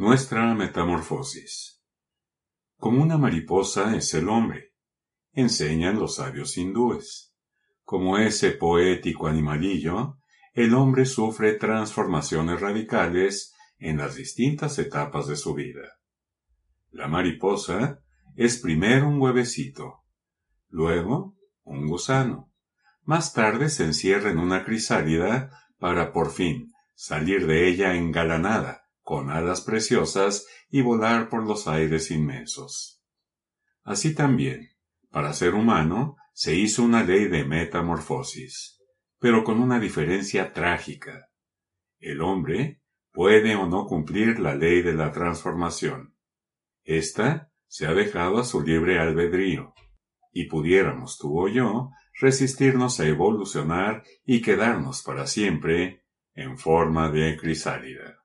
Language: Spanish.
Nuestra metamorfosis. Como una mariposa es el hombre, enseñan los sabios hindúes. Como ese poético animalillo, el hombre sufre transformaciones radicales en las distintas etapas de su vida. La mariposa es primero un huevecito, luego un gusano. Más tarde se encierra en una crisálida para por fin salir de ella engalanada con alas preciosas y volar por los aires inmensos. Así también, para ser humano, se hizo una ley de metamorfosis, pero con una diferencia trágica. El hombre puede o no cumplir la ley de la transformación. Esta se ha dejado a su libre albedrío, y pudiéramos tú o yo resistirnos a evolucionar y quedarnos para siempre en forma de crisálida.